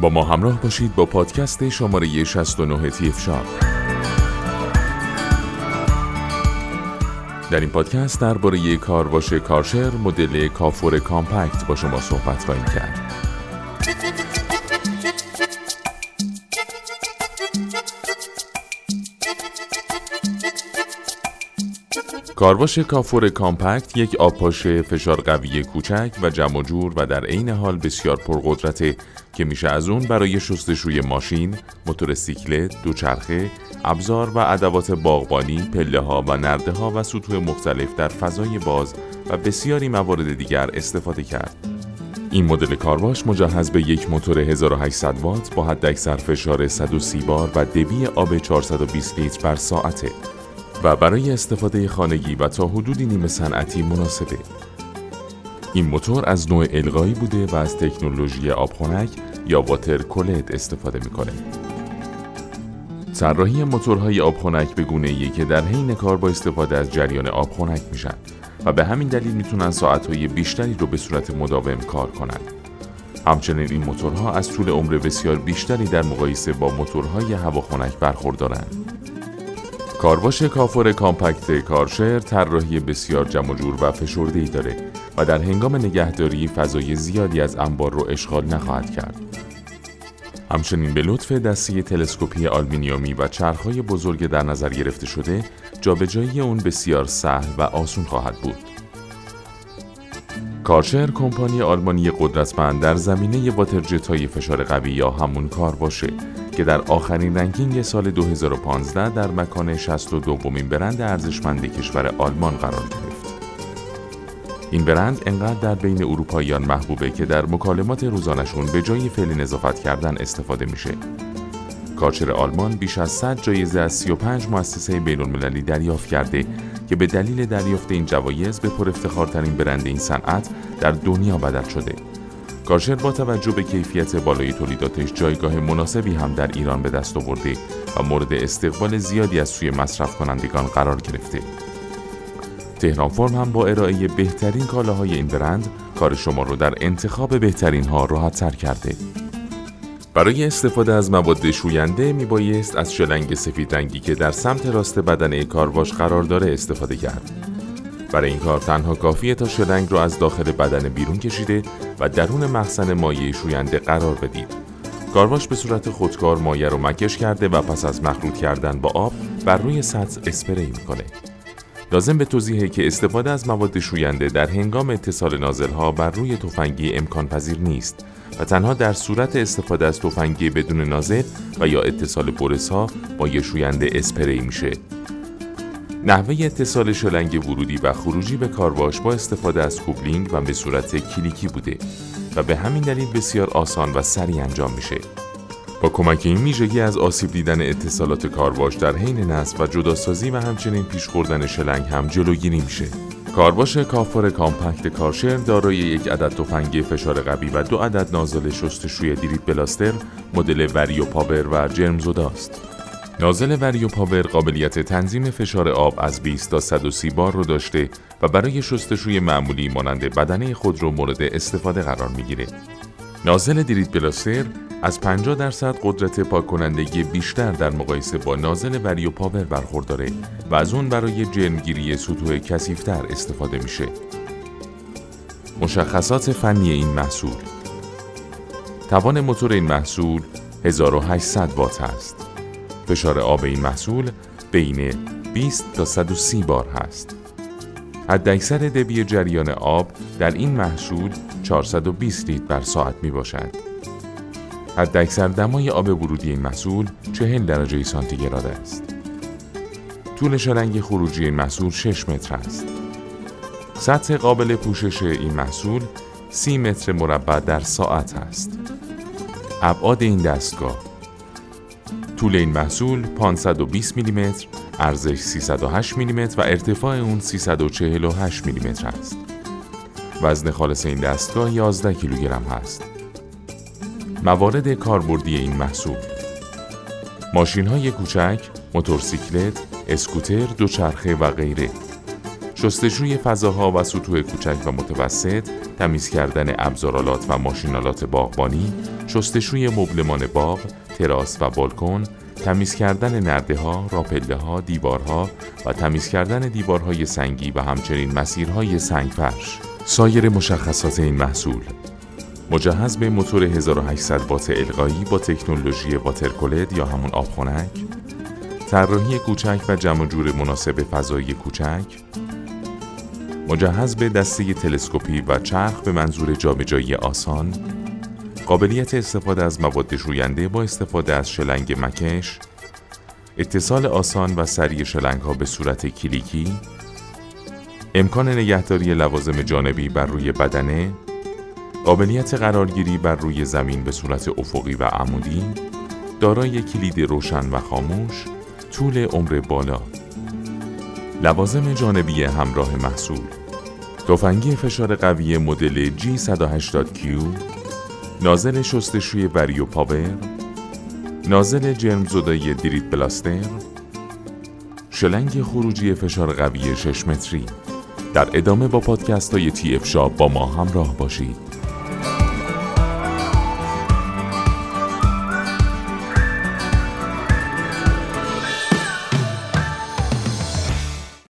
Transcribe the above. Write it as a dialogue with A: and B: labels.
A: با ما همراه باشید با پادکست شماره 69 تیف در این پادکست درباره کارواش Kärcher مدل K4 Compact با شما صحبت خواهیم کرد. کارواش K4 Compact یک آبپاش فشار قوی کوچک و جمع جور و در عین حال بسیار پرقدرته که میشه از اون برای شستشوی ماشین، موتور سیکلت، دوچرخه، ابزار و ادوات باغبانی، پله ها و نرده ها و سطوح مختلف در فضای باز و بسیاری موارد دیگر استفاده کرد. این مدل کارواش مجهز به یک موتور 1800 وات با حداکثر فشار 130 بار و دبی آب 420 لیتر بر ساعته و برای استفاده خانگی و تا حدودی نیمه صنعتی مناسبه. این موتور از نوع القایی بوده و از تکنولوژی آبخنک یا واتر کولد استفاده می‌کنه. طراحی موتورهای آبخنک به گونه ای که در حین کار با استفاده از جریان آب خنک میشن و به همین دلیل می‌تونن ساعتهای بیشتری رو به صورت مداوم کار کنند. همچنین این موتورها از طول عمر بسیار بیشتری در مقایسه با موتورهای هواخنک برخوردارند. کارواش کافور کامپکت کارشر طراحی بسیار جمع جور و فشرده ای داره و در هنگام نگهداری فضای زیادی از انبار رو اشغال نخواهد کرد. همچنین به لطف دستی تلسکوپی آلمینیومی و چرخهای بزرگ در نظر گرفته شده جابجایی اون بسیار سهل و آسون خواهد بود. Kärcher کمپانی آلمانی قدرتمند در زمینه water jet های فشار قوی یا همون کارواشه که در آخرین ranking سال 2015 در مکان 62 دومین برند ارزشمند کشور آلمان قرار گرفت. این برند انقدر در بین اروپاییان محبوبه که در مکالمات روزانشون به جای فعل نظافت کردن استفاده میشه. کارچر آلمان بیش از 100 جایزه از 35 مؤسسه بین المللی دریافت کرده که به دلیل دریافت این جوایز به پر افتخارترین برند این صنعت در دنیا بدل شده. کارشر با توجه به کیفیت بالای تولیداتش جایگاه مناسبی هم در ایران به دست آورده و مورد استقبال زیادی از سوی مصرف کنندگان قرار گرفته. تهران فرم هم با ارائه بهترین کالاهای این برند کار شما رو در انتخاب بهترین ها راحت تر کرده. برای استفاده از مواد شوینده می بایست از شلنگ سفید رنگی که در سمت راست بدن کارواش قرار داره استفاده کرد. برای این کار تنها کافیه تا شلنگ را از داخل بدن بیرون کشیده و درون مخزن مایع شوینده قرار بدید. کارواش به صورت خودکار مایع رو مکش کرده و پس از مخلوط کردن با آب بر روی سطح اسپری می‌کنه. لازم به توضیحه که استفاده از مواد شوینده در هنگام اتصال نازل ها بر روی تفنگی امکان پذیر نیست و تنها در صورت استفاده از تفنگی بدون نازل و یا اتصال برس ها با یه شوینده اسپری میشه. نحوه اتصال شلنگ ورودی و خروجی به کارواش با استفاده از کوبلینگ و به صورت کلیکی بوده و به همین دلیل بسیار آسان و سریع انجام میشه. با کمک این ویژگی از آسیب دیدن اتصالات کارواش در حین نصب و جداسازی و همچنین پیچ خوردن شلنگ هم جلوگیری میشه. کارواش K4 Compact Kärcher دارای یک عدد تفنگ فشار قوی و دو عدد نازل شستشوی Dirt Blaster مدل Vario Power و جرم‌زدا است. نازل Vario Power قابلیت تنظیم فشار آب از 20 تا 130 بار رو داشته و برای شستشوی معمولی مانند بدنه خودرو مورد استفاده قرار می‌گیره. نازل دیریت بلاستر از 50 درصد قدرت پاک کنندگی بیشتر در مقایسه با نازل وریو پاور برخورداره و از اون برای جرمگیری سطوح کثیفتر استفاده میشه. مشخصات فنی این محصول توان موتور این محصول 1800 وات است. فشار آب این محصول بین 20 تا 130 بار هست. حداکثر دبی جریان آب در این محصول 420 لیتر بر ساعت می باشد. حداکثر دمای آب ورودی این محصول 40 درجه سانتیگراد است. طول شلنگ خروجی این محصول 6 متر است. سطح قابل پوشش این محصول 30 متر مربع در ساعت است. ابعاد این دستگاه طول این محصول 520 میلیمتر، ارزش 308 میلیمتر و ارتفاع اون 348 میلیمتر است. وزن خالص این دستگاه 11 کیلوگرم هست. موارد کاربردی این محصول ماشین های کوچک، موتورسیکلت، اسکوتر، دوچرخه و غیره شستشوی فضاها و سطوح کوچک و متوسط، تمیز کردن ابزارالات و ماشینالات باغبانی، شستشوی مبلمان باغ، تراس و بالکن، تمیز کردن نرده ها، راپله ها، دیوارها و تمیز کردن دیوارهای سنگی و همچنین مسیرهای سنگ فرش. سایر مشخصات این محصول مجهز به موتور 1800 وات القایی با تکنولوژی واترکولد یا همون آبخنک طراحی کوچک و جمع جور مناسب فضایی کوچک مجهز به دسته تلسکوپی و چرخ به منظور جابجایی آسان قابلیت استفاده از مواد شوینده با استفاده از شلنگ مکش اتصال آسان و سریع شلنگ ها به صورت کلیکی امکان نگهداری لوازم جانبی بر روی بدنه قابلیت قرارگیری بر روی زمین به صورت افقی و عمودی دارای کلید روشن و خاموش طول عمر بالا. لوازم جانبی همراه محصول. تفنگی فشار قوی مدل G180Q نازل شستشوی وریو پاور نازل جرم زدای دریت بلاستر شلنگ خروجی فشار قوی 6 متری. در ادامه با پادکست های تی اف با ما همراه باشید.